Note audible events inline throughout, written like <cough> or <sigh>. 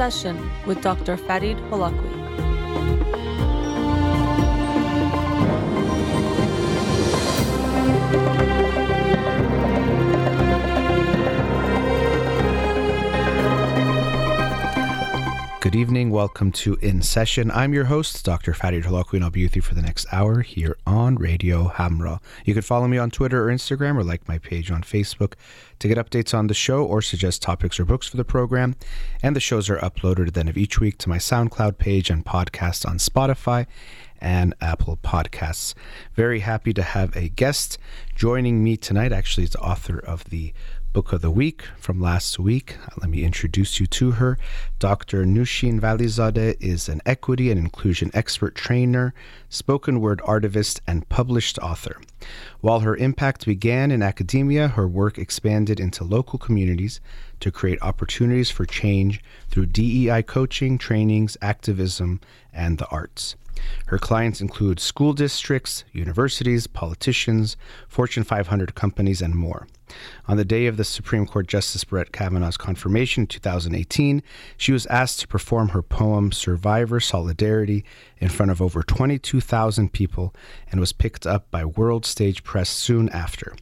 Session with Dr. Farid Holakouee. Good evening. Welcome to In Session. I'm your host, Dr. Farid Holakouee, and I'll be with you for the next hour here on Radio Hamrah. You can follow me on Twitter or Instagram or like my page on Facebook to get updates on the show or suggest topics or books for the program. And the shows are uploaded at the end of each week to my SoundCloud page and podcast on Spotify and Apple Podcasts. Very happy to have a guest joining me tonight. Actually, it's the author of the Book of the Week from last week. Uh, let me introduce you to her. Dr. Noushin Valizadeh is an equity and inclusion expert trainer, spoken word artivist, and published author. While her impact began in academia, her work expanded into local communities to create opportunities for change through DEI coaching, trainings, activism, and the arts. Her clients include school districts, universities, politicians, Fortune 500 companies, and more. On the day of the Supreme Court Justice Brett Kavanaugh's confirmation in 2018, she was asked to perform her poem Survivor Solidarity in front of over 22,000 people and was picked up by World Stage Press soon after.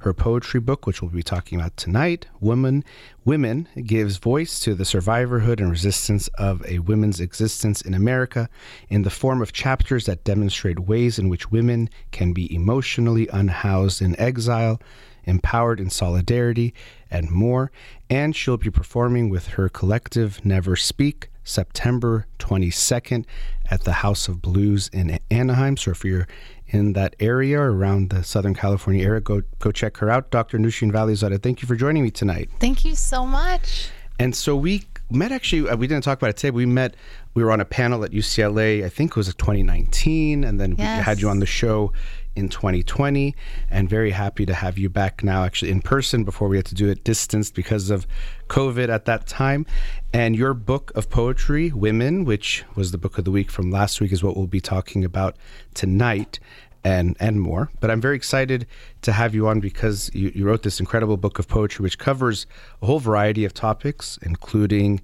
Her poetry book, which we'll be talking about tonight, Women, Women, gives voice to the survivorhood and resistance of a women's existence in America in the form of chapters that demonstrate ways in which women can be emotionally unhoused in exile empowered in solidarity, and more. And she'll be performing with her collective Never Speak September 22nd at the House of Blues in Anaheim. So if you're in that area or around the Southern California area, go go check her out. Dr. Nushin Valizadeh, thank you for joining me tonight. Thank you so much. And so we met actually, uh, we didn't talk about it today. We met, we were on a panel at UCLA, I think it was 2019, and then yes. we had you on the show in 2020 and very happy to have you back now actually in person before we had to do it distanced because of covid at that time and your book of poetry women which was the book of the week from last week is what we'll be talking about tonight and and more but i'm very excited to have you on because you, you wrote this incredible book of poetry which covers a whole variety of topics including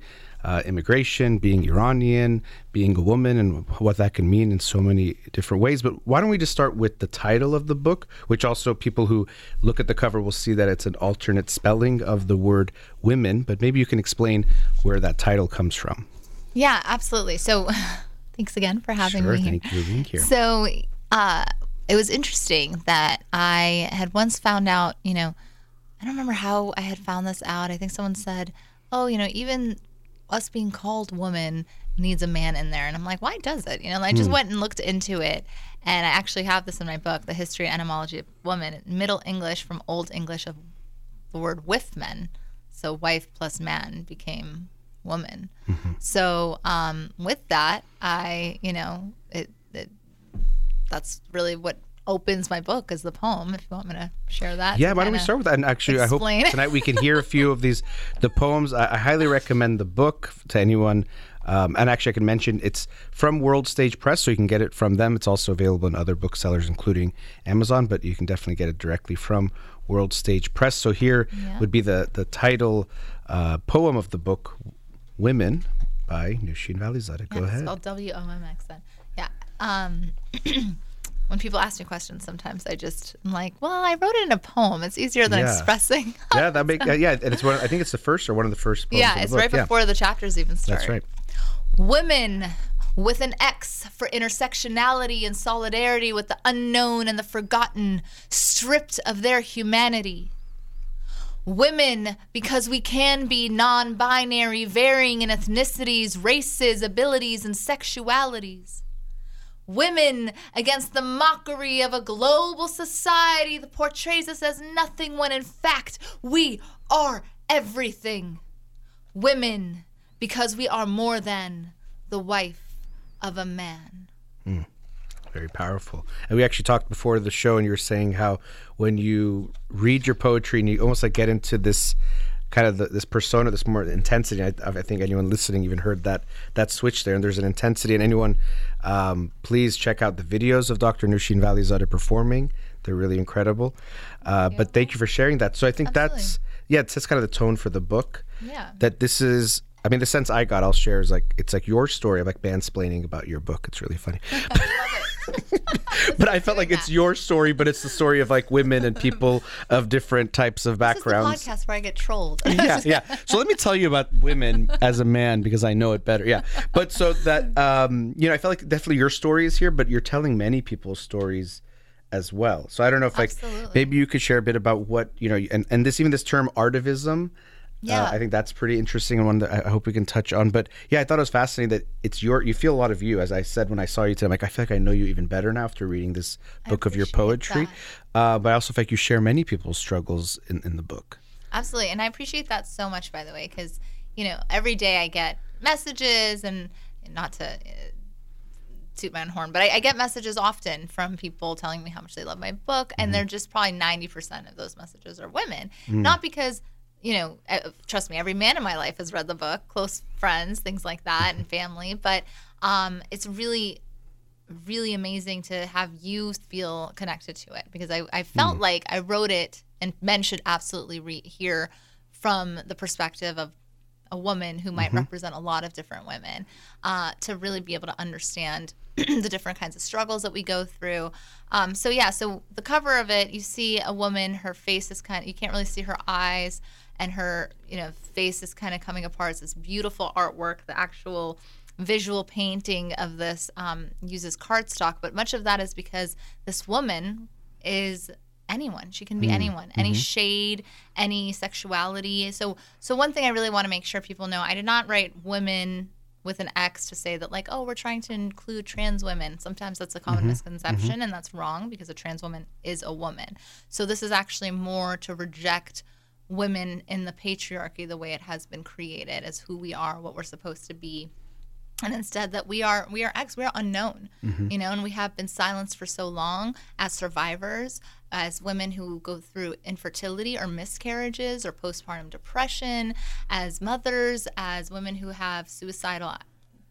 uh, immigration, being Iranian, being a woman, and what that can mean in so many different ways. But why don't we just start with the title of the book, which also people who look at the cover will see that it's an alternate spelling of the word women. But maybe you can explain where that title comes from. Yeah, absolutely. So <laughs> thanks again for having sure, me here. Thank you for being here. So uh, it was interesting that I had once found out, you know, I don't remember how I had found this out. I think someone said, oh, you know, even us being called woman needs a man in there. And I'm like, why does it? You know, I just mm. went and looked into it. And I actually have this in my book, The History and Etymology of Woman, Middle English from Old English of the word with men. So wife plus man became woman. Mm-hmm. So um, with that, I, you know, it, it that's really what opens my book as the poem. If you want me to share that. Yeah, why don't we start with that? And actually, explain. I hope tonight we can hear a few of these the poems. I, I highly recommend the book to anyone. Um, and actually, I can mention it's from World Stage Press, so you can get it from them. It's also available in other booksellers, including Amazon, but you can definitely get it directly from World Stage Press. So here yeah. would be the the title uh, poem of the book, "Women" by Nushin Valizadeh. Go yeah, ahead. Spelled W O M X. Then, yeah. Um, <clears throat> when people ask me questions, sometimes I just am like, "Well, I wrote it in a poem. It's easier than yeah. expressing." <laughs> yeah, that make uh, yeah, and it's one. I think it's the first or one of the first. yeah, it's right before yeah. the chapters even start. That's right. Women with an X for intersectionality and solidarity with the unknown and the forgotten, stripped of their humanity. Women, because we can be non binary, varying in ethnicities, races, abilities, and sexualities women against the mockery of a global society that portrays us as nothing when in fact we are everything. Women, because we are more than the wife of a man. Mm, very powerful. And we actually talked before the show, and you were saying how when you read your poetry and you almost like get into this kind of the, this persona, this more intensity. I, I, think anyone listening even heard that that switch there, and there's an intensity. And anyone, um, please check out the videos of Dr. Noushin Valizadeh performing. They're really incredible. Uh, but thank you for sharing that. So I think Absolutely. that's yeah, it's, that's kind of the tone for the book. Yeah. That this is I mean, the sense I got, I'll share is like it's like your story, of like mansplaining about your book. It's really funny. <laughs> but I felt like it's your story, but it's the story of like women and <laughs> people of different types of backgrounds. This is podcast where I get trolled. <laughs> yeah, yeah. So let me tell you about women as a man because I know it better. Yeah. But so that um, you know, I felt like definitely your story is here, but you're telling many people's stories as well. So I don't know if like Absolutely. maybe you could share a bit about what you know, and and this even this term artivism. Yeah. Uh, I think that's pretty interesting and one that I hope we can touch on. But yeah, I thought it was fascinating that it's your you feel a lot of you. As I said when I saw you today, I'm like I feel like I know you even better now after reading this book of your poetry. Uh, but I also feel like you share many people's struggles in, in the book. Absolutely. And I appreciate that so much, by the way, because, you know, every day I get messages and not to uh, toot my own horn, but I, I get messages often from people telling me how much they love my book. And they're just probably 90% of those messages are women. Not because, you know, uh, trust me, every man in my life has read the book, close friends, things like that, and family. But um, it's really really amazing to have you feel connected to it because I, I felt like I wrote it and men should absolutely read hear from the perspective of a woman who might represent a lot of different women uh, to really be able to understand <clears throat> the different kinds of struggles that we go through. Um, so yeah, so the cover of it, you see a woman, her face is kind of, you can't really see her eyes and her, you know, face is kind of coming apart. It's this beautiful artwork, the actual visual painting of this um, uses cardstock, but much of that is because this woman is anyone. She can be mm. anyone, any mm-hmm. shade, any sexuality. So, so one thing I really want to make sure people know: I did not write women with an X to say that like, oh, we're trying to include trans women. Sometimes that's a common mm-hmm. misconception, mm-hmm. and that's wrong because a trans woman is a woman. So this is actually more to reject women in the patriarchy the way it has been created as who we are, what we're supposed to be. And instead that we are we are ex we are unknown you know and we have been silenced for so long as survivors as women who go through infertility or miscarriages or postpartum depression as mothers as women who have suicidal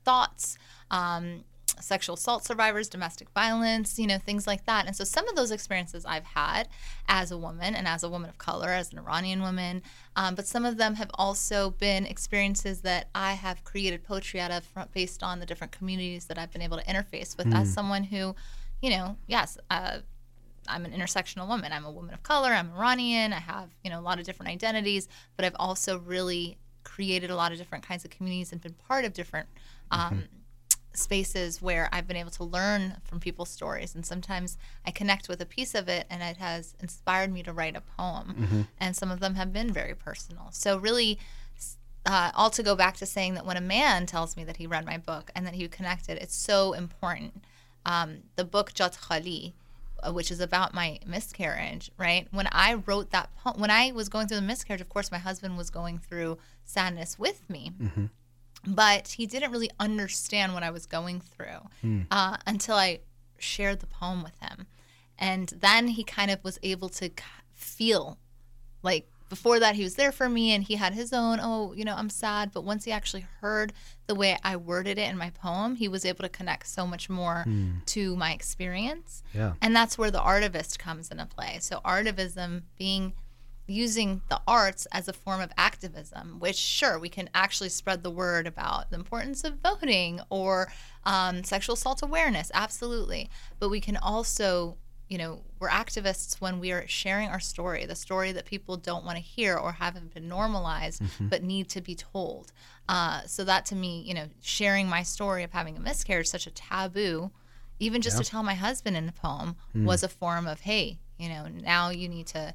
thoughts um, sexual assault survivors, domestic violence, you know, things like that. And so some of those experiences I've had as a woman and as a woman of color, as an Iranian woman, um, but some of them have also been experiences that I have created poetry out of based on the different communities that I've been able to interface with as someone who, you know, yes, uh, I'm an intersectional woman. I'm a woman of color. I'm Iranian. I have, you know, a lot of different identities, but I've also really created a lot of different kinds of communities and been part of different um, spaces where I've been able to learn from people's stories. And sometimes I connect with a piece of it and it has inspired me to write a poem. And some of them have been very personal. So, really, uh, all to go back to saying that when a man tells me that he read my book and that he connected, it's so important. Um, the book Jat Khali, uh, which is about my miscarriage, right? When I wrote that poem, when I was going through the miscarriage, of course, my husband was going through sadness with me but he didn't really understand what I was going through uh, until I shared the poem with him. And then he kind of was able to feel like before that he was there for me and he had his own, oh, you know, I'm sad. But once he actually heard the way I worded it in my poem, he was able to connect so much more to my experience. Yeah. And that's where the artivist comes into play. So, artivism being using the arts as a form of activism, which, sure, we can actually spread the word about the importance of voting or um, sexual assault awareness, absolutely. But we can also, you know, we're activists when we are sharing our story, the story that people don't want to hear or haven't been normalized but need to be told. Uh, so, that to me, you know, sharing my story of having a miscarriage, such a taboo, even just to tell my husband in a poem was a form of, hey, you know, now you need to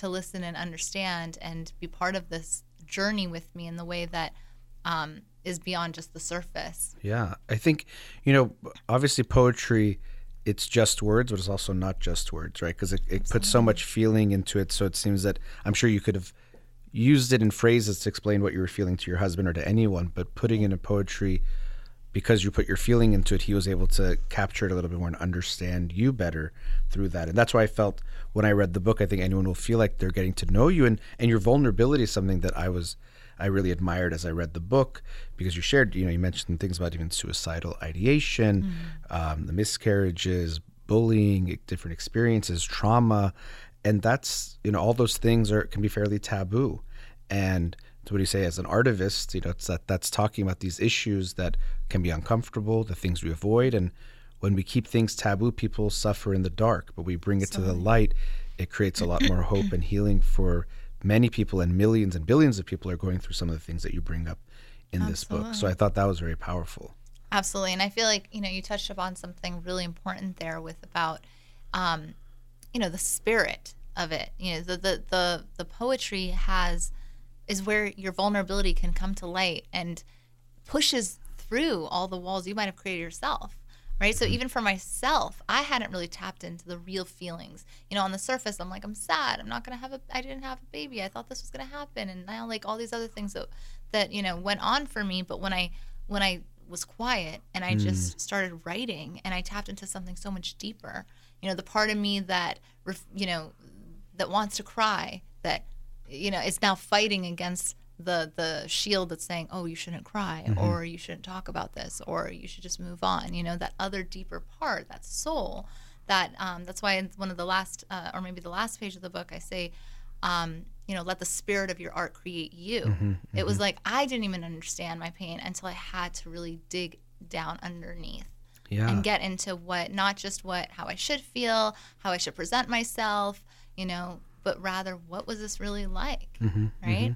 to listen and understand and be part of this journey with me in the way that um, is beyond just the surface. Yeah, I think you know, obviously poetry, it's just words, but it's also not just words, right? Because it, it puts so much feeling into it. So it seems that I'm sure you could have used it in phrases to explain what you were feeling to your husband or to anyone, but putting it in a poetry because you put your feeling into it, he was able to capture it a little bit more and understand you better through that. And that's why I felt when I read the book, I think anyone will feel like they're getting to know you. And, and your vulnerability is something that I was I really admired as I read the book because you shared, you know, you mentioned things about even suicidal ideation, um, the miscarriages, bullying, different experiences, trauma, and that's you know all those things are can be fairly taboo, and so what do you say as an artivist you know it's that that's talking about these issues that can be uncomfortable the things we avoid. And when we keep things taboo people suffer in the dark but we bring it to the light. It creates a lot more hope and healing for many people and millions and billions of people are going through some of the things that you bring up in this book. So i thought that was very powerful. Absolutely. And I feel like, you know, you touched upon something really important there with about, um, you know, the spirit of it. You know, the, the, the, the poetry has, is where your vulnerability can come to light and pushes through all the walls you might have created yourself. Right. So mm-hmm. even for myself, I hadn't really tapped into the real feelings. You know, on the surface, I'm like, I'm sad. I'm not going to have a, I didn't have a baby. I thought this was going to happen. And now like all these other things that, that, you know, went on for me. But when I, when I was quiet and I just mm. started writing and I tapped into something so much deeper. You know, the part of me that you know that wants to cry that you know it's now fighting against the the shield that's saying, "Oh, you shouldn't cry or you shouldn't talk about this or you should just move on." You know, that other deeper part, that soul that um, that's why in one of the last uh, or maybe the last page of the book I say um, you know, let the spirit of your art create you. It was like I didn't even understand my pain until I had to really dig down underneath yeah and get into what not just what how I should feel, how I should present myself, you know, but rather what was this really like, mm-hmm, mm-hmm. right?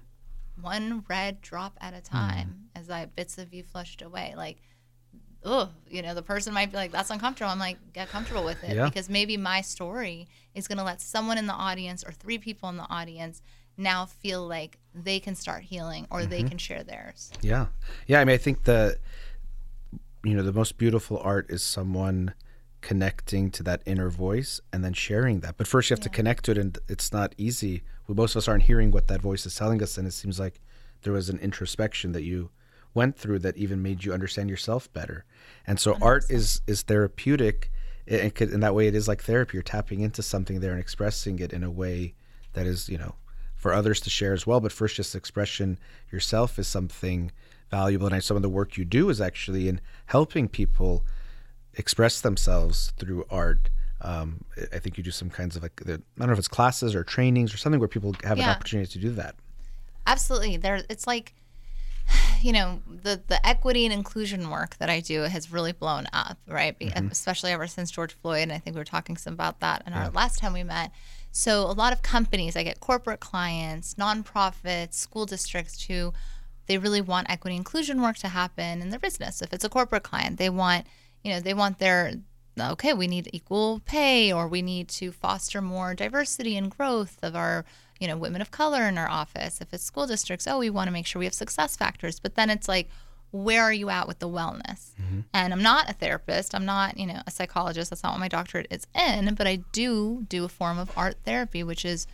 One red drop at a mm. time as I bits of you flushed away, like. Oh, you know, the person might be like, "That's uncomfortable." I'm like, "Get comfortable with it," Yeah. because maybe my story is going to let someone in the audience or three people in the audience now feel like they can start healing or they mm-hmm. can share theirs. Yeah. Yeah. I mean, I think the, you know, the most beautiful art is someone connecting to that inner voice and then sharing that. But first, you have to connect to it, and it's not easy. We, most of us aren't hearing what that voice is telling us, and it seems like there was an introspection that you went through that even made you understand yourself better. And so, art is is therapeutic. It, it in that way, it is like therapy. You're tapping into something there and expressing it in a way that is, you know, for others to share as well. But first, just expression yourself is something valuable. And I- some of the work you do is actually in helping people express themselves through art. Um, I- think you do some kinds of like, the, I don't know if it's classes or trainings or something where people have an opportunity to do that. Absolutely. There it's like <sighs> you know, the the equity and inclusion work that I do has really blown up, right? Be- Especially ever since George Floyd and I think we were talking some about that in our last time we met. So a lot of companies, I get corporate clients, nonprofits, school districts who they really want equity inclusion work to happen in their business. If it's a corporate client, they want, you know, they want their okay, we need equal pay or we need to foster more diversity and growth of our, you know, women of color in our office. If it's school districts, oh, we want to make sure we have success factors. But then it's like, where are you at with the wellness? Mm-hmm. And I'm not a therapist. I'm not, you know, a psychologist. That's not what my doctorate is in. But I do do a form of art therapy, which is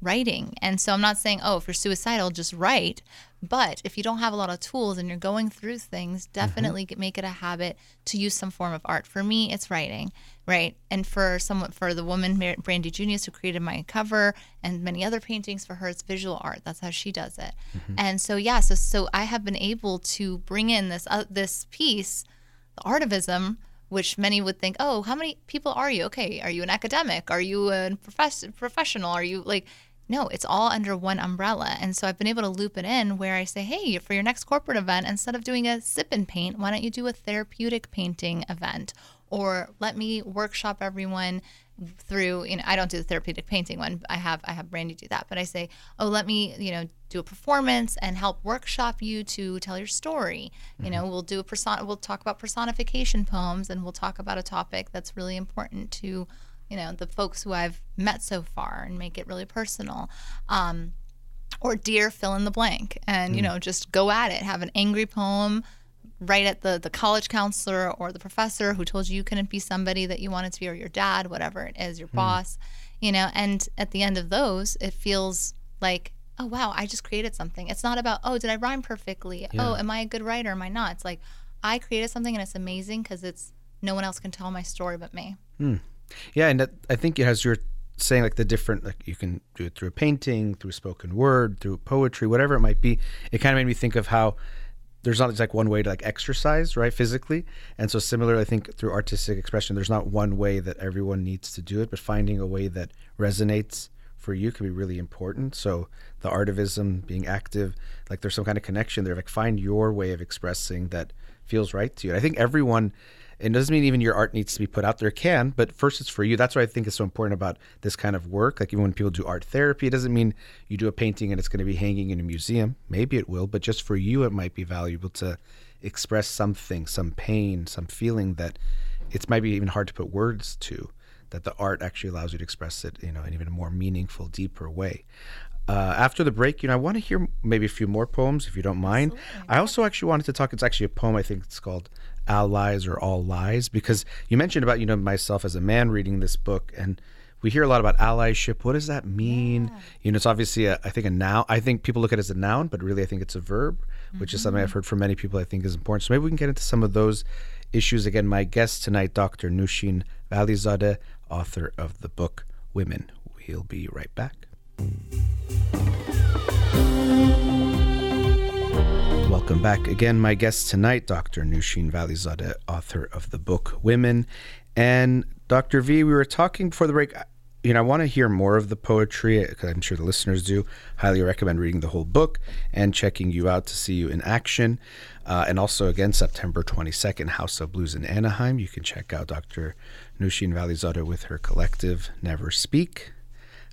writing. And so I'm not saying, oh, if you're suicidal, just write. But if you don't have a lot of tools and you're going through things, definitely get- make it a habit to use some form of art. For me, it's writing, right? And for someone, for the woman, Brandy Junius, who created my cover and many other paintings for her, it's visual art. That's how she does it. And so, yeah, so so I have been able to bring in this uh, this piece, the artivism, which many would think, oh, how many people are you? Okay, are you an academic? Are you a profess- professional? Are you like, no, it's all under one umbrella. And so I've been able to loop it in where I say, hey, for your next corporate event, instead of doing a sip and paint, why don't you do a therapeutic painting event? Or let me workshop everyone through you know i don't do the therapeutic painting one i have i have brandy do that but i say oh let me you know do a performance and help workshop you to tell your story you know mm-hmm. we'll do a person we'll talk about personification poems and we'll talk about a topic that's really important to you know the folks who i've met so far and make it really personal um, or dear fill in the blank and you mm. know just go at it. Have an angry poem right at the the college counselor or the professor who told you you couldn't be somebody that you wanted to be or your dad whatever it is your mm. boss you know and at the end of those it feels like oh wow i just created something. It's not about oh did i rhyme perfectly? Oh am i a good writer? Am i not? It's like i created something and it's amazing because it's no one else can tell my story but me hmm. Yeah, and I think as you're saying, like the different, like you can do it through a painting, through spoken word, through poetry, whatever it might be. It kind of made me think of how there's not like one way to like exercise, right, physically. And so similarly, I think through artistic expression, there's not one way that everyone needs to do it, but finding a way that resonates for you can be really important. So the artivism, being active, like there's some kind of connection there. Like find your way of expressing that feels right to you. And I think everyone it doesn't mean even your art needs to be put out there. It can, but first it's for you. That's what I think is so important about this kind of work. Like even when people do art therapy, it doesn't mean you do a painting and it's going to be hanging in a museum. Maybe it will, but just for you, it might be valuable to express something, some pain, some feeling that it's maybe even hard to put words to. That the art actually allows you to express it, you know, in even a more meaningful, deeper way. Uh, after the break, you know, I want to hear maybe a few more poems, if you don't mind. Absolutely. I also actually wanted to talk. It's actually a poem. I think it's called "Allies or All Lies" because you mentioned about you know myself as a man reading this book, and we hear a lot about allyship. What does that mean? Yeah. You know, it's obviously a, I think a noun. I think people look at it as a noun, but really I think it's a verb, which mm-hmm. is something I've mm-hmm. heard from many people. I think is important. So maybe we can get into some of those issues again. My guest tonight, Dr. nushin Valizadeh, author of the book Women. We'll be right back. Welcome back again. My guest tonight, Dr. Noushin Valizadeh, author of the book Women. And Dr. V, we were talking before the break. You know, I want to hear more of the poetry because I'm sure the listeners do. Highly recommend reading the whole book and checking you out to see you in action. Uh, and also, again, September 22nd, House of Blues in Anaheim. You can check out Dr. Noushin Valizadeh with her collective Never Speak.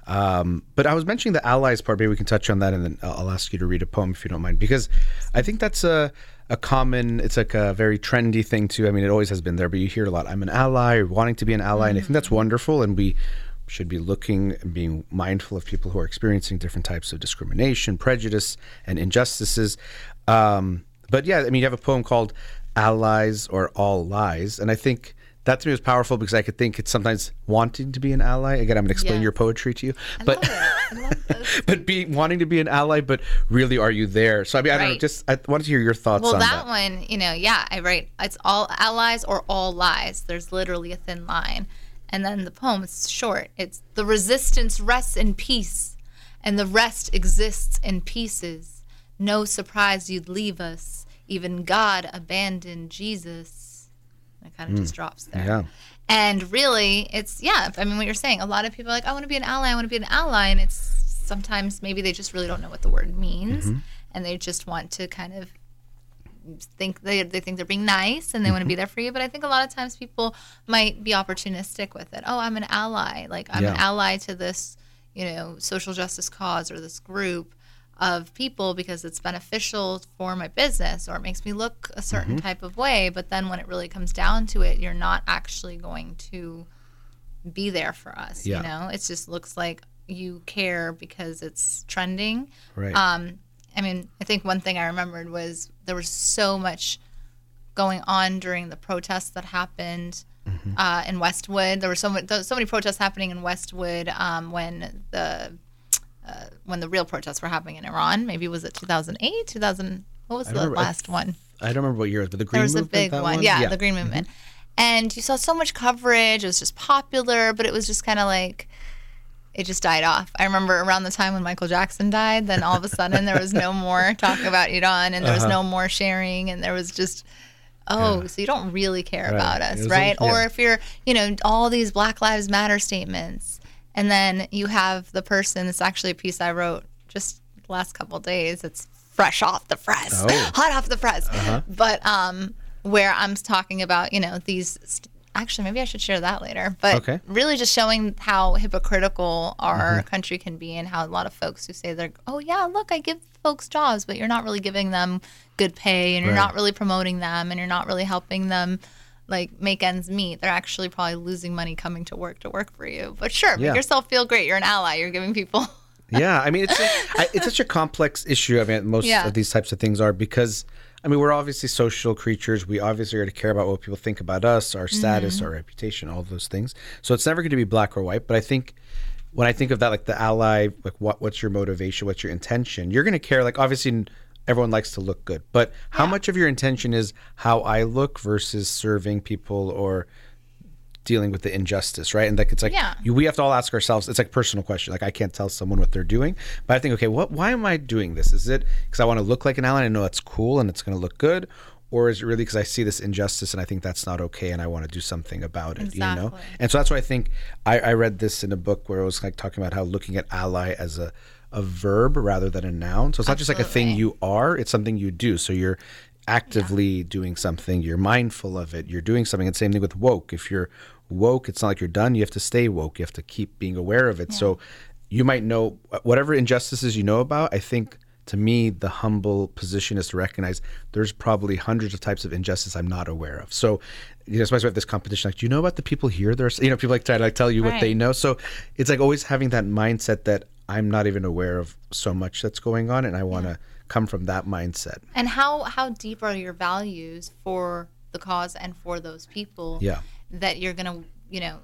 Um, but I was mentioning the allies part. Maybe we can touch on that, and then I'll ask you to read a poem if you don't mind, because I think that's a a common. It's like a very trendy thing too. I mean, it always has been there, but you hear a lot. I'm an ally, or wanting to be an ally, mm-hmm. and I think that's wonderful. And we should be looking and being mindful of people who are experiencing different types of discrimination, prejudice, and injustices. Um, but yeah, I mean, you have a poem called "Allies or All Lies," and I think that to me was powerful because I could think it's sometimes wanting to be an ally. Again, I'm going to explain yes. your poetry to you, but <laughs> but be wanting to be an ally, but really, are you there? So I mean, I right. don't know. Just I wanted to hear your thoughts. Well, on that, that one, you know, yeah, I write. It's all allies or all lies. There's literally a thin line, and then the poem is short. It's the resistance rests in peace, and the rest exists in pieces. No surprise you'd leave us. Even God abandoned Jesus it kind of mm. just drops there. Yeah. And really, it's, yeah, I mean, what you're saying, a lot of people are like, I want to be an ally, I want to be an ally. And it's sometimes maybe they just really don't know what the word means. Mm-hmm. And they just want to kind of think they, they think they're being nice and they mm-hmm. want to be there for you. But I think a lot of times people might be opportunistic with it. Oh, I'm an ally. Like, I'm yeah. an ally to this, you know, social justice cause or this group of people because it's beneficial for my business or it makes me look a certain mm-hmm. type of way. But then when it really comes down to it, you're not actually going to be there for us. Yeah. You know, it just looks like you care because it's trending. Right. Um, I mean, I think one thing I remembered was there was so much going on during the protests that happened mm-hmm. uh, in Westwood. There were so many, so many protests happening in Westwood um, when the uh, when the real protests were happening in Iran. Maybe was it 2008, 2000? What was the last I, one? I don't remember what year, but the Green There was movement, a big one. one? Yeah, yeah, the Green Movement. Mm-hmm. And you saw so much coverage. It was just popular, but it was just kind of like it just died off. I remember around the time when Michael Jackson died, then all of a sudden there was no <laughs> more talk about Iran and there was uh-huh. no more sharing and there was just oh, yeah. so you don't really care right. about us, right? yeah. Or if you're, you know, all these Black Lives Matter statements and then you have the person, it's actually a piece I wrote just the last couple days. It's fresh off the press, oh. <laughs> hot off the press. Uh-huh. But um, where I'm talking about, you know, these. St- actually, maybe I should share that later. But okay. really, just showing how hypocritical our mm-hmm. country can be, and how a lot of folks who say they're, oh yeah, look, I give folks jobs, but you're not really giving them good pay, and you're not really promoting them, and you're not really helping them like make ends meet. They're actually probably losing money coming to work to work for you. But sure, make yourself feel great. You're an ally. You're giving people. <laughs> yeah, I mean it's a, it's such a complex issue. I mean, most yeah. of these types of things are because I mean we're obviously social creatures. We obviously are to care about what people think about us, our status, mm-hmm. our reputation, all those things. So it's never going to be black or white. But I think when I think of that, like the ally, like what what's your motivation, what's your intention? You're going to care. Like obviously everyone likes to look good. But how yeah. much of your intention is how I look versus serving people or dealing with the injustice, right? And like it's like yeah. you, we have to all ask ourselves. It's like personal question. Like I can't tell someone what they're doing, but I think, okay, what? Why am I doing this? Is it because I want to look like an ally? And I know it's cool and it's going to look good, or is it really because I see this injustice and I think that's not okay and I want to do something about it? You know, Exactly. and so that's why I think I, I read this in a book where it was like talking about how looking at ally as a a verb rather than a noun. So it's not just like a thing you are; it's something you do. So you're actively doing something. You're mindful of it. You're doing something. And same thing with woke. If you're woke, it's not like you're done. You have to stay woke. You have to keep being aware of it. So you might know whatever injustices you know about. I think to me, the humble position is to recognize there's probably hundreds of types of injustice I'm not aware of. So, you know, especially with this competition, like, do you know about the people here? There's, you know, people like try to like tell you what they know. So it's like always having that mindset that I'm not even aware of so much that's going on, and I want to come from that mindset. And how how deep are your values for the cause and for those people? Yeah. That you're gonna, you know,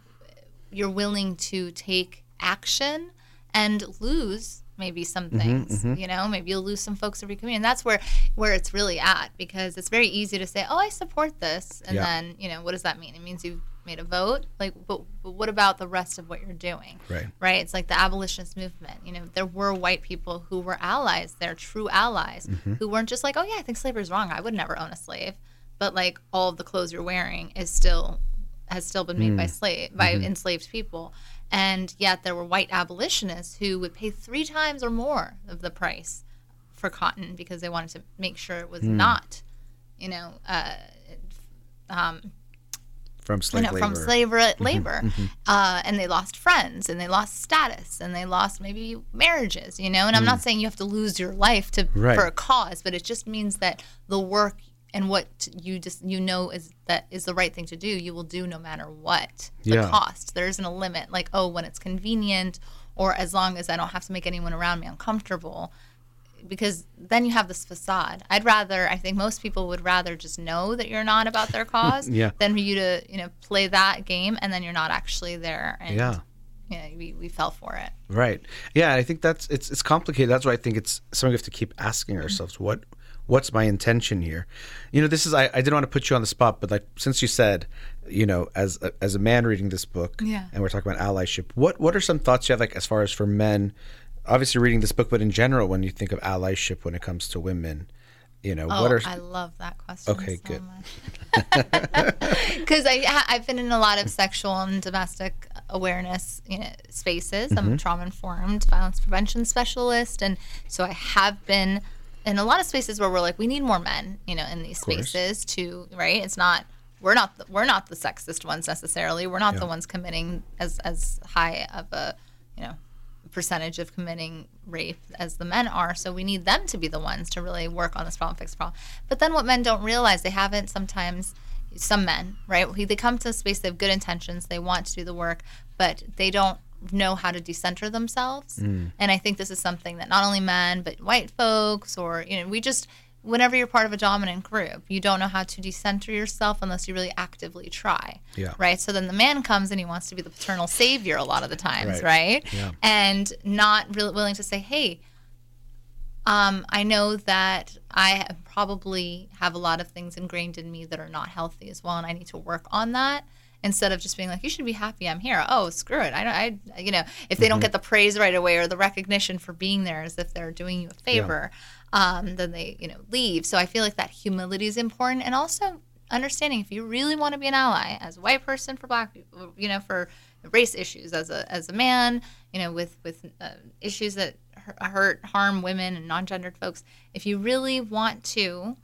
you're willing to take action and lose maybe some Mm-hmm, things. You know, maybe you'll lose some folks of your community, and that's where where it's really at because it's very easy to say, "Oh, I support this," and Yeah. then you know, what does that mean? It means you've made a vote. Like, but, but what about the rest of what you're doing? Right. right? It's like the abolitionist movement. You know, there were white people who were allies. They're true allies Mm-hmm. who weren't just like, oh yeah, I think slavery is wrong. I would never own a slave, but like all of the clothes you're wearing is still has still been made Mm. by slave by Mm-hmm. enslaved people. And yet there were white abolitionists who would pay three times or more of the price for cotton because they wanted to make sure it was Hmm. not, you know, uh, um, From you slave know, labor. from slave mm-hmm, labor, mm-hmm. Uh, and they lost friends, and they lost status, and they lost maybe marriages. You know, and I'm mm. not saying you have to lose your life to. Right. for a cause, but it just means that the work and what you just you know is that is the right thing to do, you will do no matter what the Yeah. cost. There isn't a limit, like oh, when it's convenient, or as long as I don't have to make anyone around me uncomfortable because then you have this facade. I'd rather, I think most people would rather just know that you're not about their <laughs> cause Yeah. than for you to, you know, play that game and then you're not actually there. And, Yeah. you know, we, we fell for it. Right. Yeah, I think that's it's it's complicated. That's why I think it's something we have to keep asking mm-hmm. ourselves. What what's my intention here? You know, this is I, I didn't want to put you on the spot, but like since you said, you know, as a, as a man reading this book, Yeah. and we're talking about allyship, what what are some thoughts you have like as far as for men? Obviously, reading this book, but in general, when you think of allyship when it comes to women, you know, Oh, what are I love that question. Okay, so good. Because <laughs> I I've been in a lot of sexual and domestic awareness you know, spaces. Mm-hmm. I'm a trauma informed violence prevention specialist, and so I have been in a lot of spaces where we're like, we need more men, you know, in these spaces to right. It's not we're not the, we're not the sexist ones necessarily. We're not the ones committing as as high of a you know percentage of committing rape as the men are. So we need them to be the ones to really work on this problem, fix the problem. But then what men don't realize, they haven't sometimes, some men, right? They come to a space, they have good intentions, they want to do the work, but they don't know how to decenter themselves. Mm. And I think this is something that not only men, but white folks, or, you know, we just, whenever you're part of a dominant group, you don't know how to decenter yourself unless you really actively try. Yeah. Right. So then the man comes and he wants to be the paternal savior a lot of the times, Right. right? Yeah. And not really willing to say, hey, um, I know that I probably have a lot of things ingrained in me that are not healthy as well, and I need to work on that. Instead of just being like, "You should be happy I'm here." Oh, screw it! I don't. I, you know, if they don't get the praise right away or the recognition for being there as if they're doing you a favor, um, then they, you know, leave. So I feel like that humility is important, and also understanding if you really want to be an ally as a white person for black people, you know, for race issues as a as a man, you know, with with uh, issues that hurt harm women and non-gendered folks. If you really want to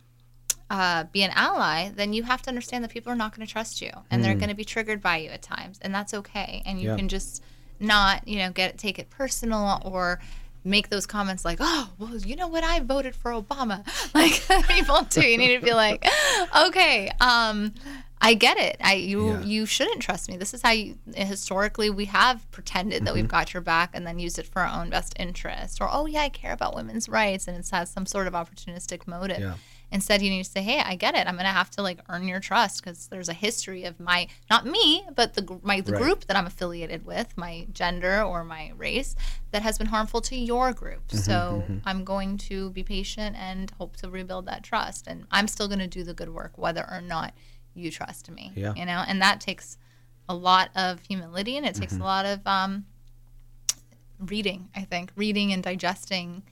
uh, be an ally, then you have to understand that people are not going to trust you, and they're going to be triggered by you at times, and that's okay. And you Yeah. can just not, you know, get take it personal or make those comments like, "Oh, well, you know what? I voted for Obama." <laughs> Like <laughs> people do. You need to be like, <laughs> "Okay, um, I get it. I you Yeah. you shouldn't trust me. This is how you historically we have pretended that we've Mm-hmm. got your back and then used it for our own best interest, or oh yeah, I care about women's rights, and it has some sort of opportunistic motive." Yeah. Instead, you need to say, "Hey, I get it. I'm going to have to like earn your trust because there's a history of my not me, but the my the Right. group that I'm affiliated with, my gender or my race, that has been harmful to your group. Mm-hmm, so I'm going to be patient and hope to rebuild that trust. And I'm still going to do the good work, whether or not you trust me. Yeah. You know, and that takes a lot of humility and it takes Mm-hmm. a lot of um, reading. I think reading and digesting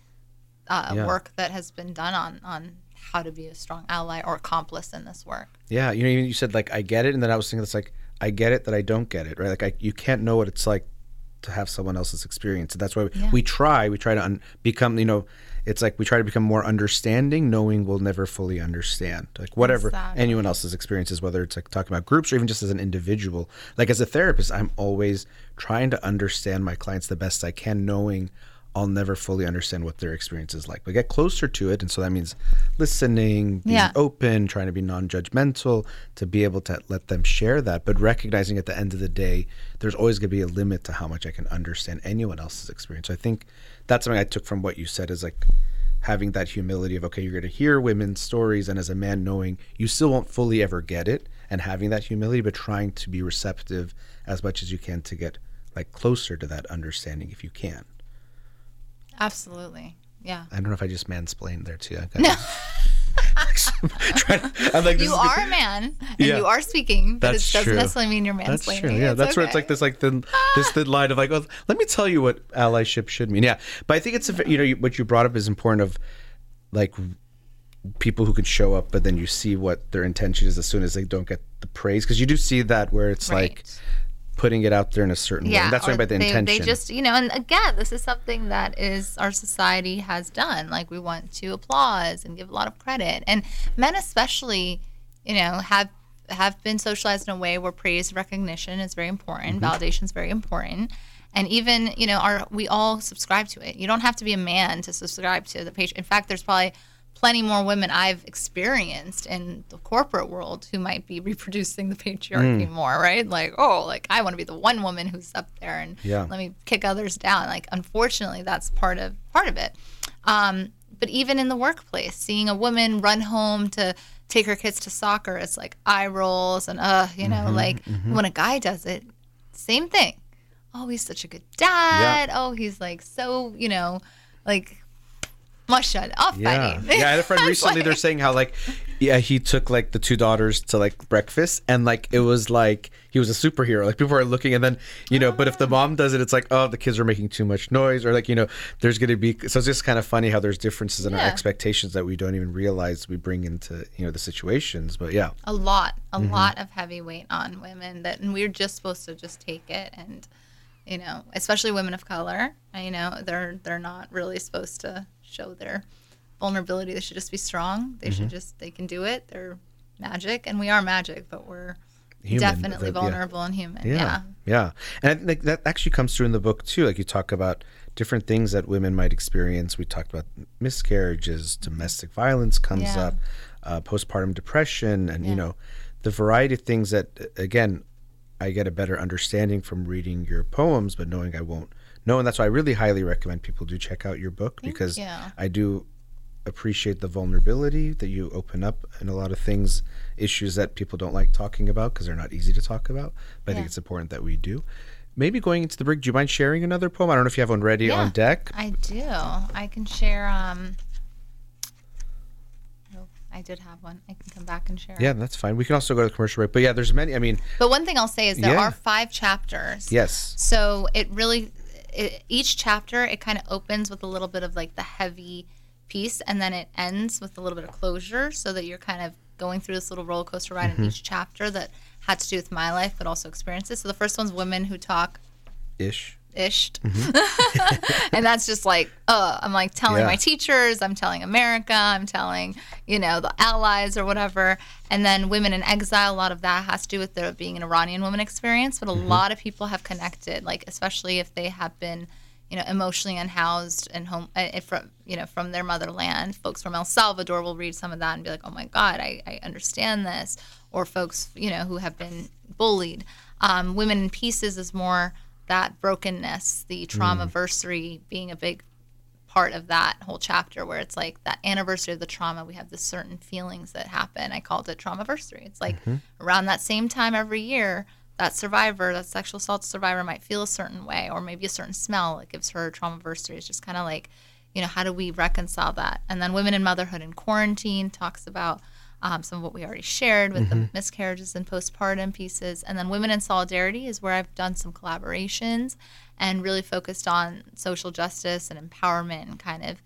uh, Yeah. work that has been done on on how to be a strong ally or accomplice in this work. Yeah, you know, you said like I get it, and then I was thinking it's like I get it that I don't get it, right? Like I, you can't know what it's like to have someone else's experience, and that's why Yeah. we try. We try to un- become, you know, it's like we try to become more understanding, knowing we'll never fully understand, like whatever Exactly. anyone else's experiences, whether it's like talking about groups or even just as an individual. Like as a therapist, I'm always trying to understand my clients the best I can, knowing. I'll never fully understand what their experience is like. But get closer to it, and so that means listening, being Yeah. open, trying to be non-judgmental, to be able to let them share that, but recognizing at the end of the day, there's always going to be a limit to how much I can understand anyone else's experience. So I think that's something I took from what you said is like having that humility of okay, you're going to hear women's stories, and as a man, knowing you still won't fully ever get it, and having that humility, but trying to be receptive as much as you can to get like closer to that understanding if you can. Absolutely. Yeah. I don't know if I just mansplained there too. Got <laughs> I'm like, You are a man and Yeah. you are speaking, but That's it doesn't true. necessarily mean you're mansplaining. That's true. Yeah, that's where it's like this, like thin, this thin <laughs> line of like, well, let me tell you what allyship should mean. Yeah, but I think it's a, you know what you brought up is important of like people who could show up, but then you see what their intention is as soon as they don't get the praise because you do see that where it's like Right. Putting it out there in a certain way. Yeah, And that's what I mean by the they, intention. They just, you know, and again, this is something that is our society has done. Like we want to applause and give a lot of credit, and men especially, you know, have have been socialized in a way where praise, recognition is very important, mm-hmm. validation is very important, and even you know, our we all subscribe to it. You don't have to be a man to subscribe to the page. In fact, there's probably plenty more women I've experienced in the corporate world who might be <laughs> reproducing the patriarchy Mm. more, right? Like, oh, like I want to be the one woman who's up there and Yeah. let me kick others down. Like, unfortunately, that's part of part of it. Um, but even in the workplace, seeing a woman run home to take her kids to soccer, it's like eye rolls and uh, you know, Mm-hmm, like when a guy does it, same thing. Oh, he's such a good dad. Oh, he's like so, you know, like must shut off Yeah, yeah. I had a friend <laughs> recently. They're saying how like, yeah, he took like the two daughters to like breakfast, and like it was like he was a superhero. Like people are looking, and then you know, but if the mom does it, it's like, oh, the kids are making too much noise, or like you know, there's gonna be. So it's just kind of funny how there's differences in our expectations that we don't even realize we bring into you know the situations. But yeah, a lot, a Mm-hmm. lot of heavy weight on women that, and we're just supposed to just take it and, you know, especially women of color. You know, they're they're not really supposed to show their vulnerability. They should just be strong. They Mm-hmm. should just they can do it. They're magic, and we are magic, but we're Human, definitely that- yeah. vulnerable and human. Yeah, Yeah. yeah, and I think that actually comes through in the book too. Like you talk about different things that women might experience. We talked about miscarriages, domestic violence comes Yeah. up, uh, postpartum depression, and you know, the variety of things that again, I get a better understanding from reading your poems, but knowing I won't know, and that's why I really highly recommend people do check out your book because you. I do appreciate the vulnerability that you open up and a lot of things issues that people don't like talking about because they're not easy to talk about but i think it's important that we do maybe going into the break do you mind sharing another poem i don't know if you have one ready on deck I do. I can share. Um, oh, I did have one. I can come back and share. yeah that's fine we can also go to the commercial break but yeah there's many i mean But one thing I'll say is there Yeah. are five chapters. yes So it really, it, each chapter, it kind of opens with a little bit of like the heavy piece, and then it ends with a little bit of closure, so that you're kind of going through this little roller coaster ride Mm-hmm. in each chapter that had to do with my life, but also experiences. So the first one's women who talk ish ished. <laughs> and that's just like, uh, I'm like telling Yeah. my teachers, I'm telling America, I'm telling, you know, the allies or whatever. And then women in exile, a lot of that has to do with there being an Iranian woman experience, but a lot of people have connected, like especially if they have been, you know, emotionally unhoused and home uh, from, you know, from their motherland. Folks from El Salvador will read some of that and be like, oh my God, I, I understand this. Or folks, you know, who have been bullied. Um, Women in Pieces is more that brokenness, the trauma mm. versary being a big part of that whole chapter where it's like that anniversary of the trauma we have the certain feelings that happen. I called it trauma versary it's like mm-hmm. around that same time every year that survivor that sexual assault survivor might feel a certain way or maybe a certain smell. That gives her trauma versary it's just kind of like you know how do we reconcile that? And then women in motherhood in quarantine talks about um, some of what we already shared with the miscarriages and postpartum pieces. And then Women in Solidarity is where I've done some collaborations and really focused on social justice and empowerment and kind of,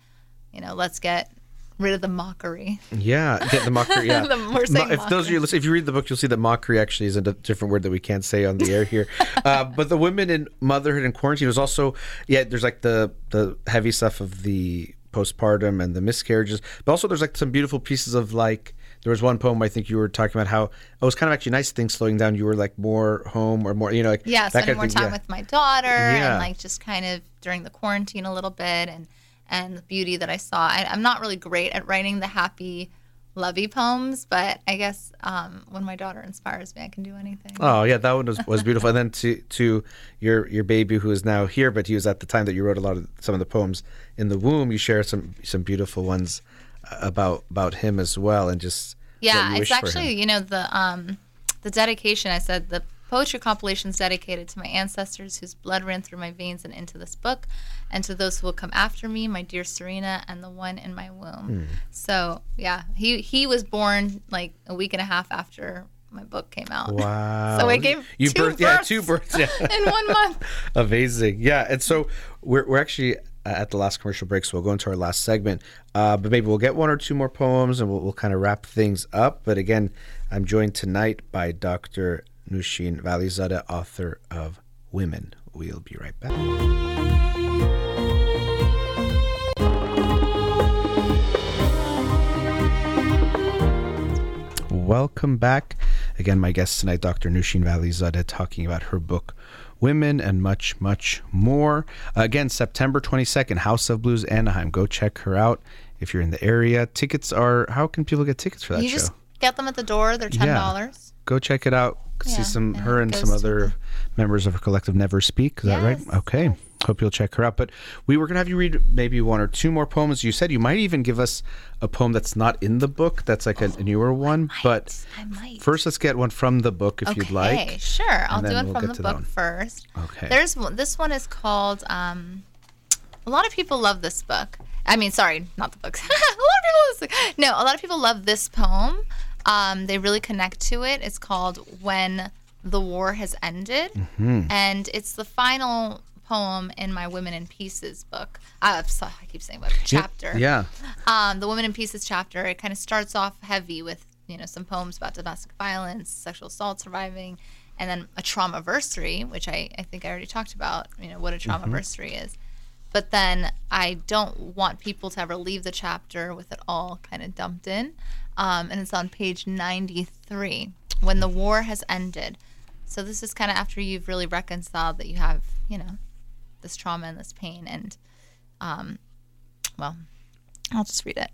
you know, let's get rid of the mockery. Yeah, get the mockery. Yeah, <laughs> The- Mo- if those of you listen, if you read the book, you'll see that mockery actually is a d- different word that we can't say on the air here. <laughs> uh, but the women in motherhood and quarantine was also yeah. There's like the the heavy stuff of the postpartum and the miscarriages, but also there's like some beautiful pieces of like. There was one poem I think you were talking about how it was kind of actually nice things slowing down. You were like more home or more, you know, like Yeah, spending more time yeah. with my daughter Yeah. and like just kind of during the quarantine a little bit and and the beauty that I saw. I, I'm not really great at writing the happy, lovey poems, but I guess um, when my daughter inspires me, I can do anything. Oh yeah, that one was, was beautiful. and then to to your your baby who is now here, but he was at the time that you wrote a lot of some of the poems in the womb. You share some some beautiful ones about about him as well, and just Yeah, it's wish for him. actually you know the um the dedication. I said the poetry compilation is dedicated to my ancestors whose blood ran through my veins and into this book, and to those who will come after me, my dear Serena and the one in my womb. Hmm. So yeah, he he was born like a week and a half after my book came out. <laughs> Wow. So I gave <laughs> you two birthed yeah two births yeah. <laughs> in one month. Amazing. Yeah. And so we're, we're actually at the last commercial break, so we'll go into our last segment. Uh, but maybe we'll get one or two more poems and we'll, we'll kind of wrap things up. But again, I'm joined tonight by Dr. Nooshin Valizadeh, author of Women. We'll be right back. Welcome back. Again, my guest tonight, Dr. Nooshin Valizadeh, talking about her book, Women, and much, much more. again, September 22nd, House of Blues, Anaheim. Go check her out if you're in the area. Tickets are, how can people get tickets for that You show? just get them at the door. They're ten dollars. Go check it out. See Yeah, some, her and some other members of her collective Never Speak. Is that right? Yes, Okay. Hope you'll check her out. But we were going to have you read maybe one or two more poems. You said you might even give us a poem that's not in the book, that's like a, a newer one. But I might. First, let's get one from the book if you'd like. Okay, sure. I'll do it we'll from the book first. Okay. There's this one is called. Um, a lot of people love this book. I mean, sorry, not the books. <laughs> a lot of people. Love this, no, a lot of people love this poem. Um, they really connect to it. It's called "When the War Has Ended," Mm-hmm. and it's the final poem in my "Women in Pieces" book. So- I keep saying book chapter Yeah. um, the Women in Pieces chapter, it kind of starts off heavy with, you know, some poems about domestic violence, sexual assault surviving, and then a trauma versary, which I, I think I already talked about, you know, what a trauma versary is. But then I don't want people to ever leave the chapter with it all kind of dumped in. Um, and it's on page 93, when the war has ended. So this is kind of after you've really reconciled that you have, you know, this trauma and this pain. And, um, well, I'll just read it.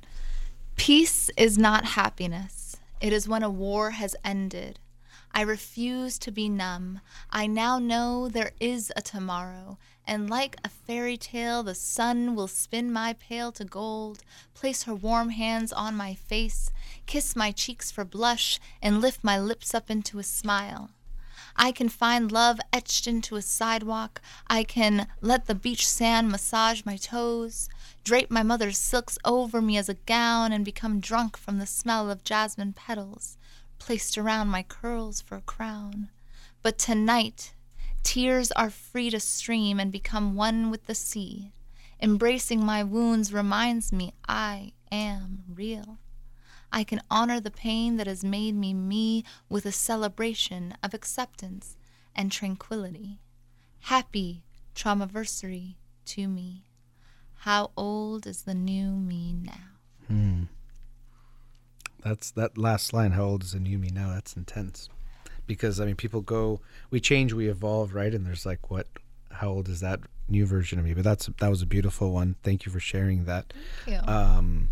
Peace is not happiness. It is when a war has ended. I refuse to be numb. I now know there is a tomorrow, and like a fairy tale, the sun will spin my pail to gold, place her warm hands on my face, kiss my cheeks for blush, and lift my lips up into a smile. I can find love etched into a sidewalk. I can let the beach sand massage my toes, drape my mother's silks over me as a gown, and become drunk from the smell of jasmine petals placed around my curls for a crown. But tonight, tears are free to stream and become one with the sea. Embracing my wounds reminds me I am real. I can honor the pain that has made me me with a celebration of acceptance and tranquility. Happy traumaversary to me. How old is the new me now? Hmm. That's that last line. How old is the new me now? That's intense. Because I mean, people go, we change, we evolve, right? And there's like, what? How old is that new version of me? But that's that was a beautiful one. Thank you for sharing that. Thank you. Um,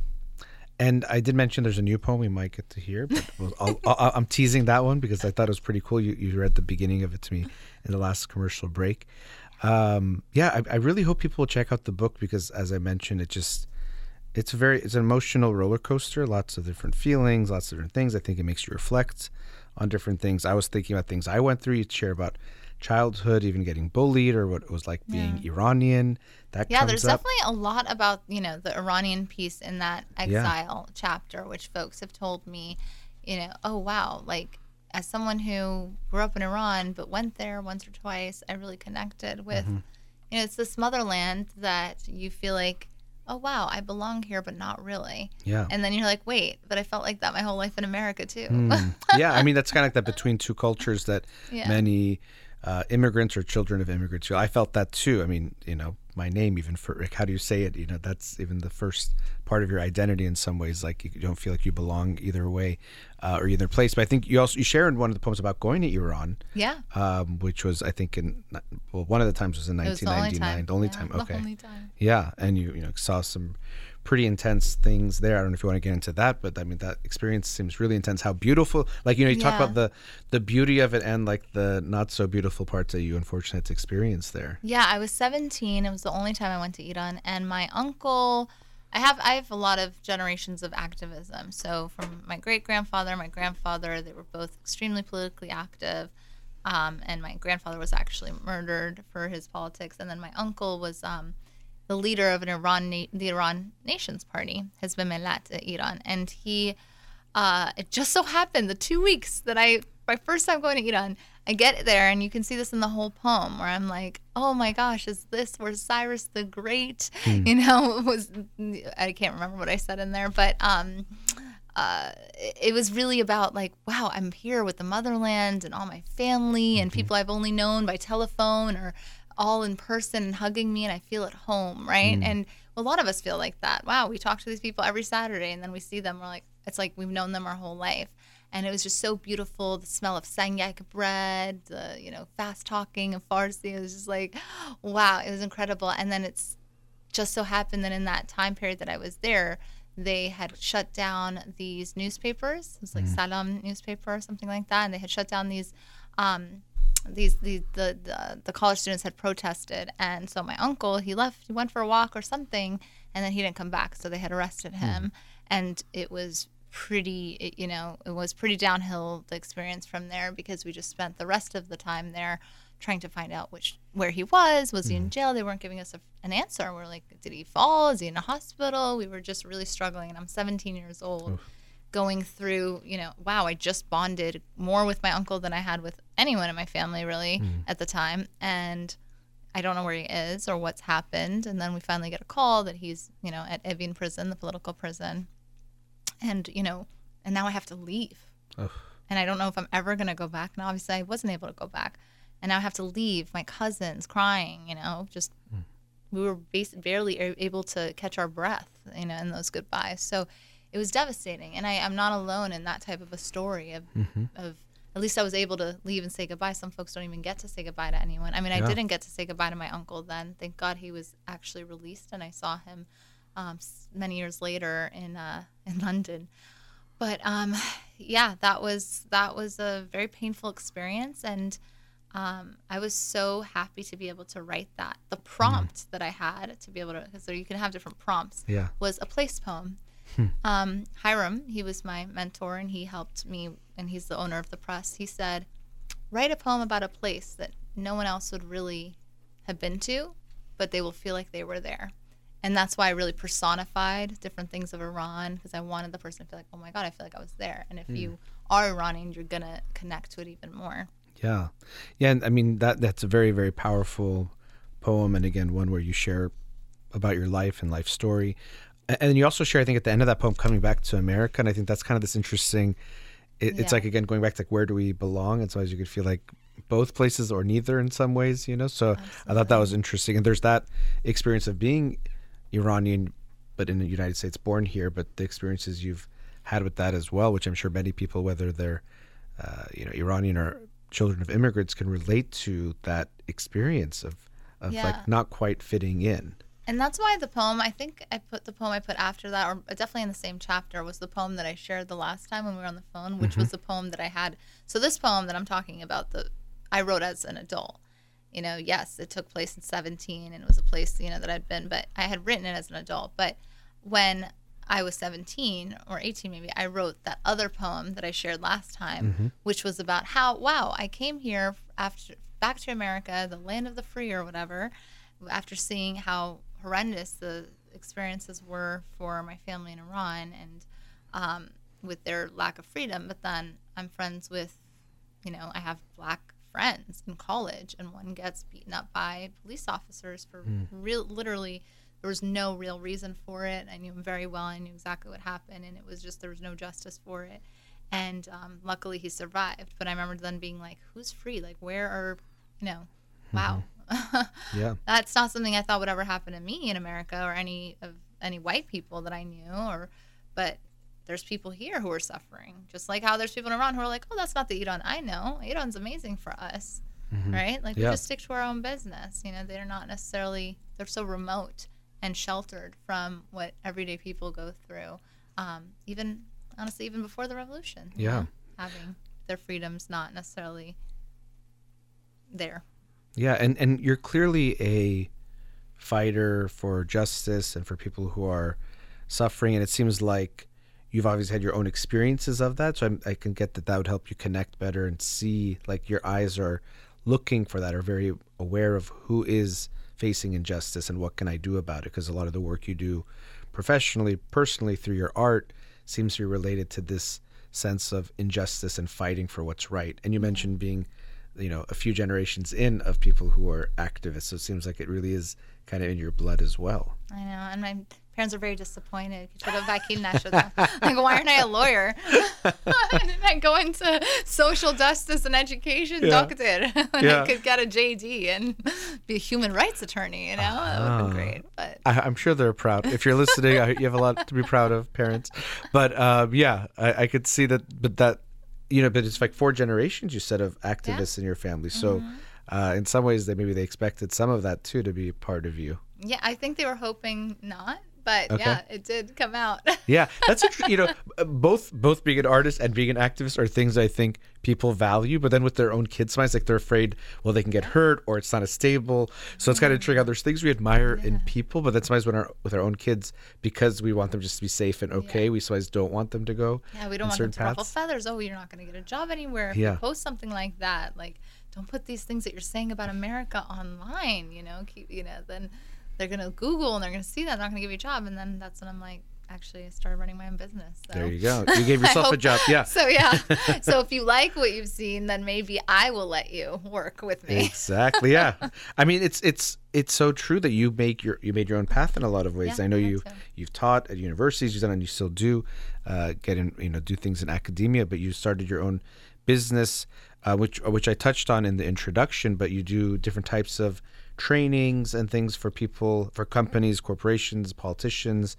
and I did mention there's a new poem we might get to hear, but we'll, I'll, <laughs> I'll, I'm teasing that one because I thought it was pretty cool. You, you read the beginning of it to me in the last commercial break. Um, yeah, I, I really hope people will check out the book because, as I mentioned, it just it's a very it's an emotional roller coaster. Lots of different feelings, lots of different things. I think it makes you reflect on different things. I was thinking about things I went through. You share about childhood, even getting bullied, or what it was like being Iranian. That Yeah, there's up. definitely a lot about, you know, the Iranian piece in that exile chapter, which folks have told me, you know, oh, wow, like as someone who grew up in Iran but went there once or twice, I really connected with, Mm-hmm. you know, it's this motherland that you feel like, oh wow, I belong here, but not really. Yeah. And then you're like, wait, but I felt like that my whole life in America too. Mm. <laughs> yeah, I mean that's kind of like that between two cultures that Yeah. many uh, immigrants or children of immigrants feel. I felt that too. I mean, you know, my name even for like, how do you say it? You know, that's even the first part of your identity in some ways. Like you don't feel like you belong either way uh, or either place. But I think you also you shared in one of the poems about going to Iran, yeah. um, which was I think in well one of the times was in It was the only 1999. time. The only Yeah, time. the Okay. only time. Yeah, and you you know saw some pretty intense things there. I don't know if you want to get into that, but I mean that experience seems really intense. How beautiful! Like you know, you talk about the the beauty of it and like the not so beautiful parts that you unfortunately had to experience there. Yeah, I was 17. It was the only time I went to Iran, and my uncle. I have I have a lot of generations of activism. So from my great grandfather, my grandfather, they were both extremely politically active, um, and my grandfather was actually murdered for his politics, and then my uncle was um, the leader of an Iran na- the Iran Nations Party, Hizb Millat at Iran, and he uh, it just so happened the two weeks that I my first time going to Iran, I get there and you can see this in the whole poem where I'm like, oh my gosh, is this where Cyrus the Great, <laughs> you know, was I can't remember what I said in there, but um, uh, it it was really about like, wow, I'm here with the motherland and all my family and people I've only known by telephone or all in person and hugging me and I feel at home, right? And a lot of us feel like that. Wow, we talk to these people every Saturday and then we see them. We're like, it's like we've known them our whole life. And it was just so beautiful. The smell of sangak bread, the you know fast talking of Farsi. It was just like, <gasps> wow, it was incredible. And then it's just so happened that in that time period that I was there, they had shut down these newspapers. It was like Salam newspaper or something like that, and they had shut down these. Um, these the, the the the college students had protested, and so my uncle he left. He went for a walk or something, and then he didn't come back. So they had arrested hmm. him, and it was pretty. It, you know, it was pretty downhill the experience from there because we just spent the rest of the time there trying to find out which where he was. Was he in hmm. jail? They weren't giving us a, an answer. We're like, did he fall? Is he in a hospital? We were just really struggling, and I'm 17 years old going through, you know, wow, I just bonded more with my uncle than I had with anyone in my family really mm-hmm. at the time. And I don't know where he is or what's happened. And then we finally get a call that he's, you know, at Evin prison, the political prison. And, you know, and now I have to leave. Ugh. And I don't know if I'm ever going to go back. And obviously, I wasn't able to go back. And now I have to leave. My cousins crying, you know, just mm. we were bas- barely able to catch our breath, you know, in those goodbyes. So it was devastating. And I, I'm not alone in that type of a story of, of at least I was able to leave and say goodbye. Some folks don't even get to say goodbye to anyone. I mean, I didn't get to say goodbye to my uncle then. Thank God he was actually released, and I saw him um, many years later in uh, in London. But um, yeah, that was that was a very painful experience, and um, I was so happy to be able to write that. The prompt that I had to be able to, so you can have different prompts Yeah. was a place poem. Um, Hiram, he was my mentor and he helped me, and he's the owner of the press. He said, Write a poem about a place that no one else would really have been to, but they will feel like they were there. And that's why I really personified different things of Iran because I wanted the person to feel like, oh my God, I feel like I was there. And if you are Iranian, you're going to connect to it even more. Yeah, yeah, and I mean that that's a very very powerful poem, and again one where you share about your life and life story, And you also share I think at the end of that poem coming back to America, and I think that's kind of this interesting. It, It's like again going back to like where do we belong, and sometimes you could feel like both places or neither in some ways, you know. So I thought that was interesting, and there's that experience of being Iranian, but in the United States, born here, but the experiences you've had with that as well, which I'm sure many people, whether they're uh, you know Iranian or children of immigrants, can relate to that experience of of Yeah. like not quite fitting in. And that's why the poem, I think I put the poem I put after that, or definitely in the same chapter, was the poem that I shared the last time when we were on the phone, which was mm-hmm. the poem that I had. So this poem that I'm talking about, the I wrote as an adult. You know, yes, it took place in 17 and it was a place, you know, that I'd been, but I had written it as an adult. But when I was 17 or 18, maybe, I wrote that other poem that I shared last time, mm-hmm. which was about how, wow, I came here after back to America, the land of the free or whatever, after seeing how horrendous the experiences were for my family in Iran and um, with their lack of freedom. But then I'm friends with, you know, I have black friends in college, and one gets beaten up by police officers for real, literally there was no real reason for it. I knew him very well. I knew exactly what happened, and it was just there was no justice for it. And um, luckily, he survived. But I remember then being like, "Who's free? Like, where are, you know, wow." <laughs> Yeah. That's not something I thought would ever happen to me in America or any of any white people that I knew. Or, but there's people here who are suffering, just like how there's people in Iran who are like, "Oh, that's not the Iran I know. Iran's amazing for us." right? Like we just stick to our own business. You know, they're not necessarily they're so remote and sheltered from what everyday people go through. Um, even honestly, even before the revolution. you Yeah. know, having their freedoms not necessarily there. Yeah, and and you're clearly a fighter for justice and for people who are suffering, and it seems like you've obviously had your own experiences of that. So I'm, I can get that that would help you connect better and see like your eyes are looking for that, are very aware of who is facing injustice and what can I do about it. Because a lot of the work you do professionally, personally through your art seems to be related to this sense of injustice and fighting for what's right. And you mm-hmm. mentioned being you know a few generations in of people who are activists so it seems like it really is kind of in your blood as well I know, and my parents are very disappointed. Should have vaccine them. <laughs> Like, why aren't I a lawyer? <laughs> Didn't I go into social justice and education, Yeah. doctor? <laughs> when Yeah. I could get a JD and be a human rights attorney. You know, that would have Ah. been great. But I, i'm sure they're proud if you're listening I, you have a lot to be proud of parents but um, yeah I, I could see that but that you know but it's like four generations you said of activists in your family. So uh, in some ways they maybe they expected some of that too to be part of you. Yeah, I think they were hoping not. But Okay. yeah, it did come out. <laughs> Yeah, that's a, you know both both being an artist and being an activist are things I think people value. But then with their own kids' minds, like they're afraid, well, they can get hurt or it's not as stable. So it's kind of tricky. There's things we admire in people, but that's sometimes when our with our own kids because we want them just to be safe and okay. We sometimes don't want them to go. Yeah, we don't want them to ruffle feathers. Oh, you're not going to get a job anywhere if Yeah. you post something like that. Like, don't put these things that you're saying about America online. You know, keep you know. Then they're going to Google and they're going to see that. They're not going to give you a job. And then that's when I'm like, actually, I started running my own business. So. There you go. You <laughs> gave yourself a job. Yeah. So yeah. <laughs> so if you like what you've seen, then maybe I will let you work with me. Exactly. Yeah. I mean, it's it's it's so true that you make your you made your own path in a lot of ways. Yeah, I know you to. you've taught at universities, you've done and you still do uh, get in you know do things in academia, but you started your own business, uh, which which I touched on in the introduction. But you do different types of trainings and things for people, for companies, corporations, politicians,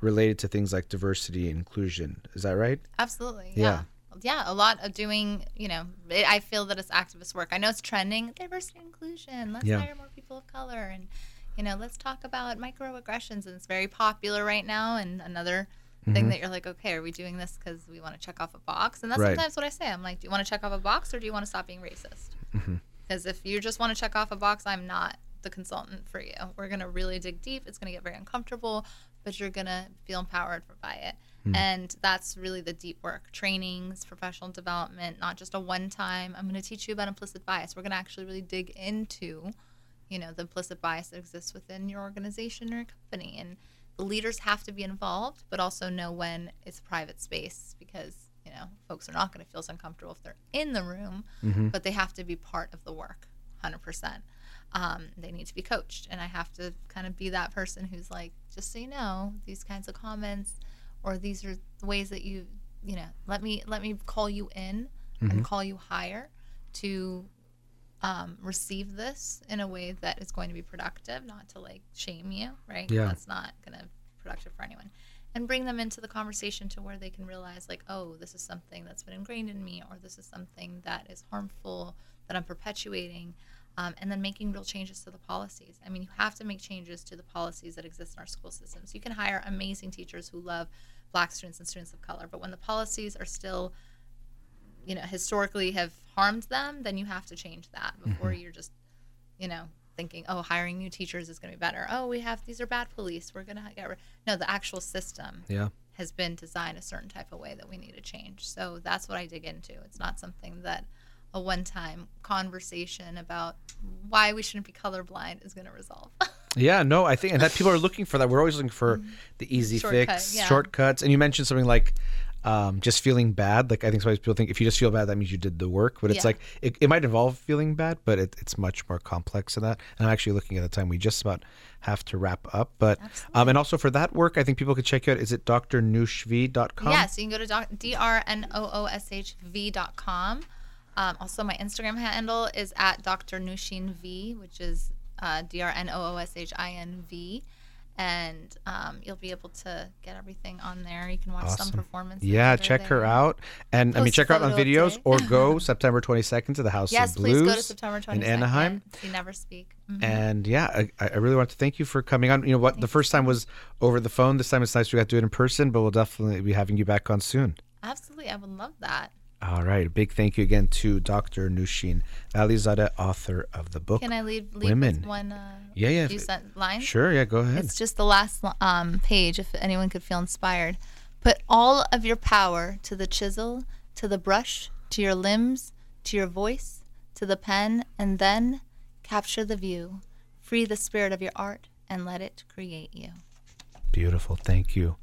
related to things like diversity and inclusion. Is that right? Absolutely. Yeah. Yeah. Yeah, a lot of doing, you know, it, I feel that it's activist work. I know it's trending, diversity and inclusion. Let's Yeah. hire more people of color and, you know, let's talk about microaggressions. And it's very popular right now. And another Mm-hmm. thing that you're like, okay, are we doing this because we want to check off a box? And that's Right. sometimes what I say. I'm like, do you want to check off a box or do you want to stop being racist? Mm-hmm. Because if you just want to check off a box, I'm not the consultant for you. We're going to really dig deep. It's going to get very uncomfortable, but you're going to feel empowered by it. Hmm. And that's really the deep work trainings, professional development, not just a one time, I'm going to teach you about implicit bias. We're going to actually really dig into, you know, the implicit bias that exists within your organization or your company. And the leaders have to be involved, but also know when it's a private space because, you know, folks are not going to feel as uncomfortable if they're in the room, but they have to be part of the work 100%. Um, they need to be coached. And I have to kind of be that person who's like, just so you know, these kinds of comments or these are the ways that you, you know, let me let me call you in and call you higher to um, receive this in a way that is going to be productive, not to like shame you, right? Yeah. That's not going to be productive for anyone. And bring them into the conversation to where they can realize, like, oh, this is something that's been ingrained in me, or this is something that is harmful that I'm perpetuating. Um, and then making real changes to the policies. I mean, you have to make changes to the policies that exist in our school systems. You can hire amazing teachers who love black students and students of color, but when the policies are still you know historically have harmed them then you have to change that before you're just you know thinking oh hiring new teachers is going to be better oh we have these are bad police we're going to get rid no the actual system Yeah. has been designed a certain type of way that we need to change so that's what i dig into it's not something that a one-time conversation about why we shouldn't be colorblind is going to resolve <laughs> Yeah, no, I think and that people are looking for that. We're always looking for mm-hmm. the easy Shortcut, fix, yeah. shortcuts. And you mentioned something like um, just feeling bad. Like I think sometimes people think if you just feel bad, that means you did the work. But it's Yeah. like it, it might involve feeling bad, but it, it's much more complex than that. And I'm actually looking at the time. We just about have to wrap up. But um, and also for that work, I think people could check you out. Is it drnooshv.com? Yeah, so you can go to doc- drnooshv.com. Um, also, my Instagram handle is at Dr. Nooshin V, which is uh, D R N O O S H I N V. And um, you'll be able to get everything on there. You can watch some Awesome. performances. Yeah, check her out. And I mean, check her out on videos today. or go <laughs> September 22nd to the House Yes, of please Blues go to September 22nd. in Anaheim. See Never Speak. Mhm. And yeah, I, I really want to thank you for coming on. You know what? The first time was over the phone. This time it's nice we got to do it in person, but we'll definitely be having you back on soon. Absolutely. I would love that. All right. A big thank you again to Dr. Nooshin Valizadeh, author of the book. Can I leave, leave Women. one uh, Yeah, yeah. few sent- lines? Sure. Yeah, go ahead. It's just the last um, page, if anyone could feel inspired. Put all of your power to the chisel, to the brush, to your limbs, to your voice, to the pen, and then capture the view. Free the spirit of your art and let it create you. Beautiful. Thank you.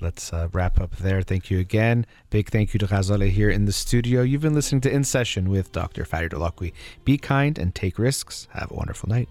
Let's uh, wrap up there. Thank you again. Big thank you to Ghazale here in the studio. You've been listening to In Session with Dr. Farid Holakouee. Be kind and take risks. Have a wonderful night.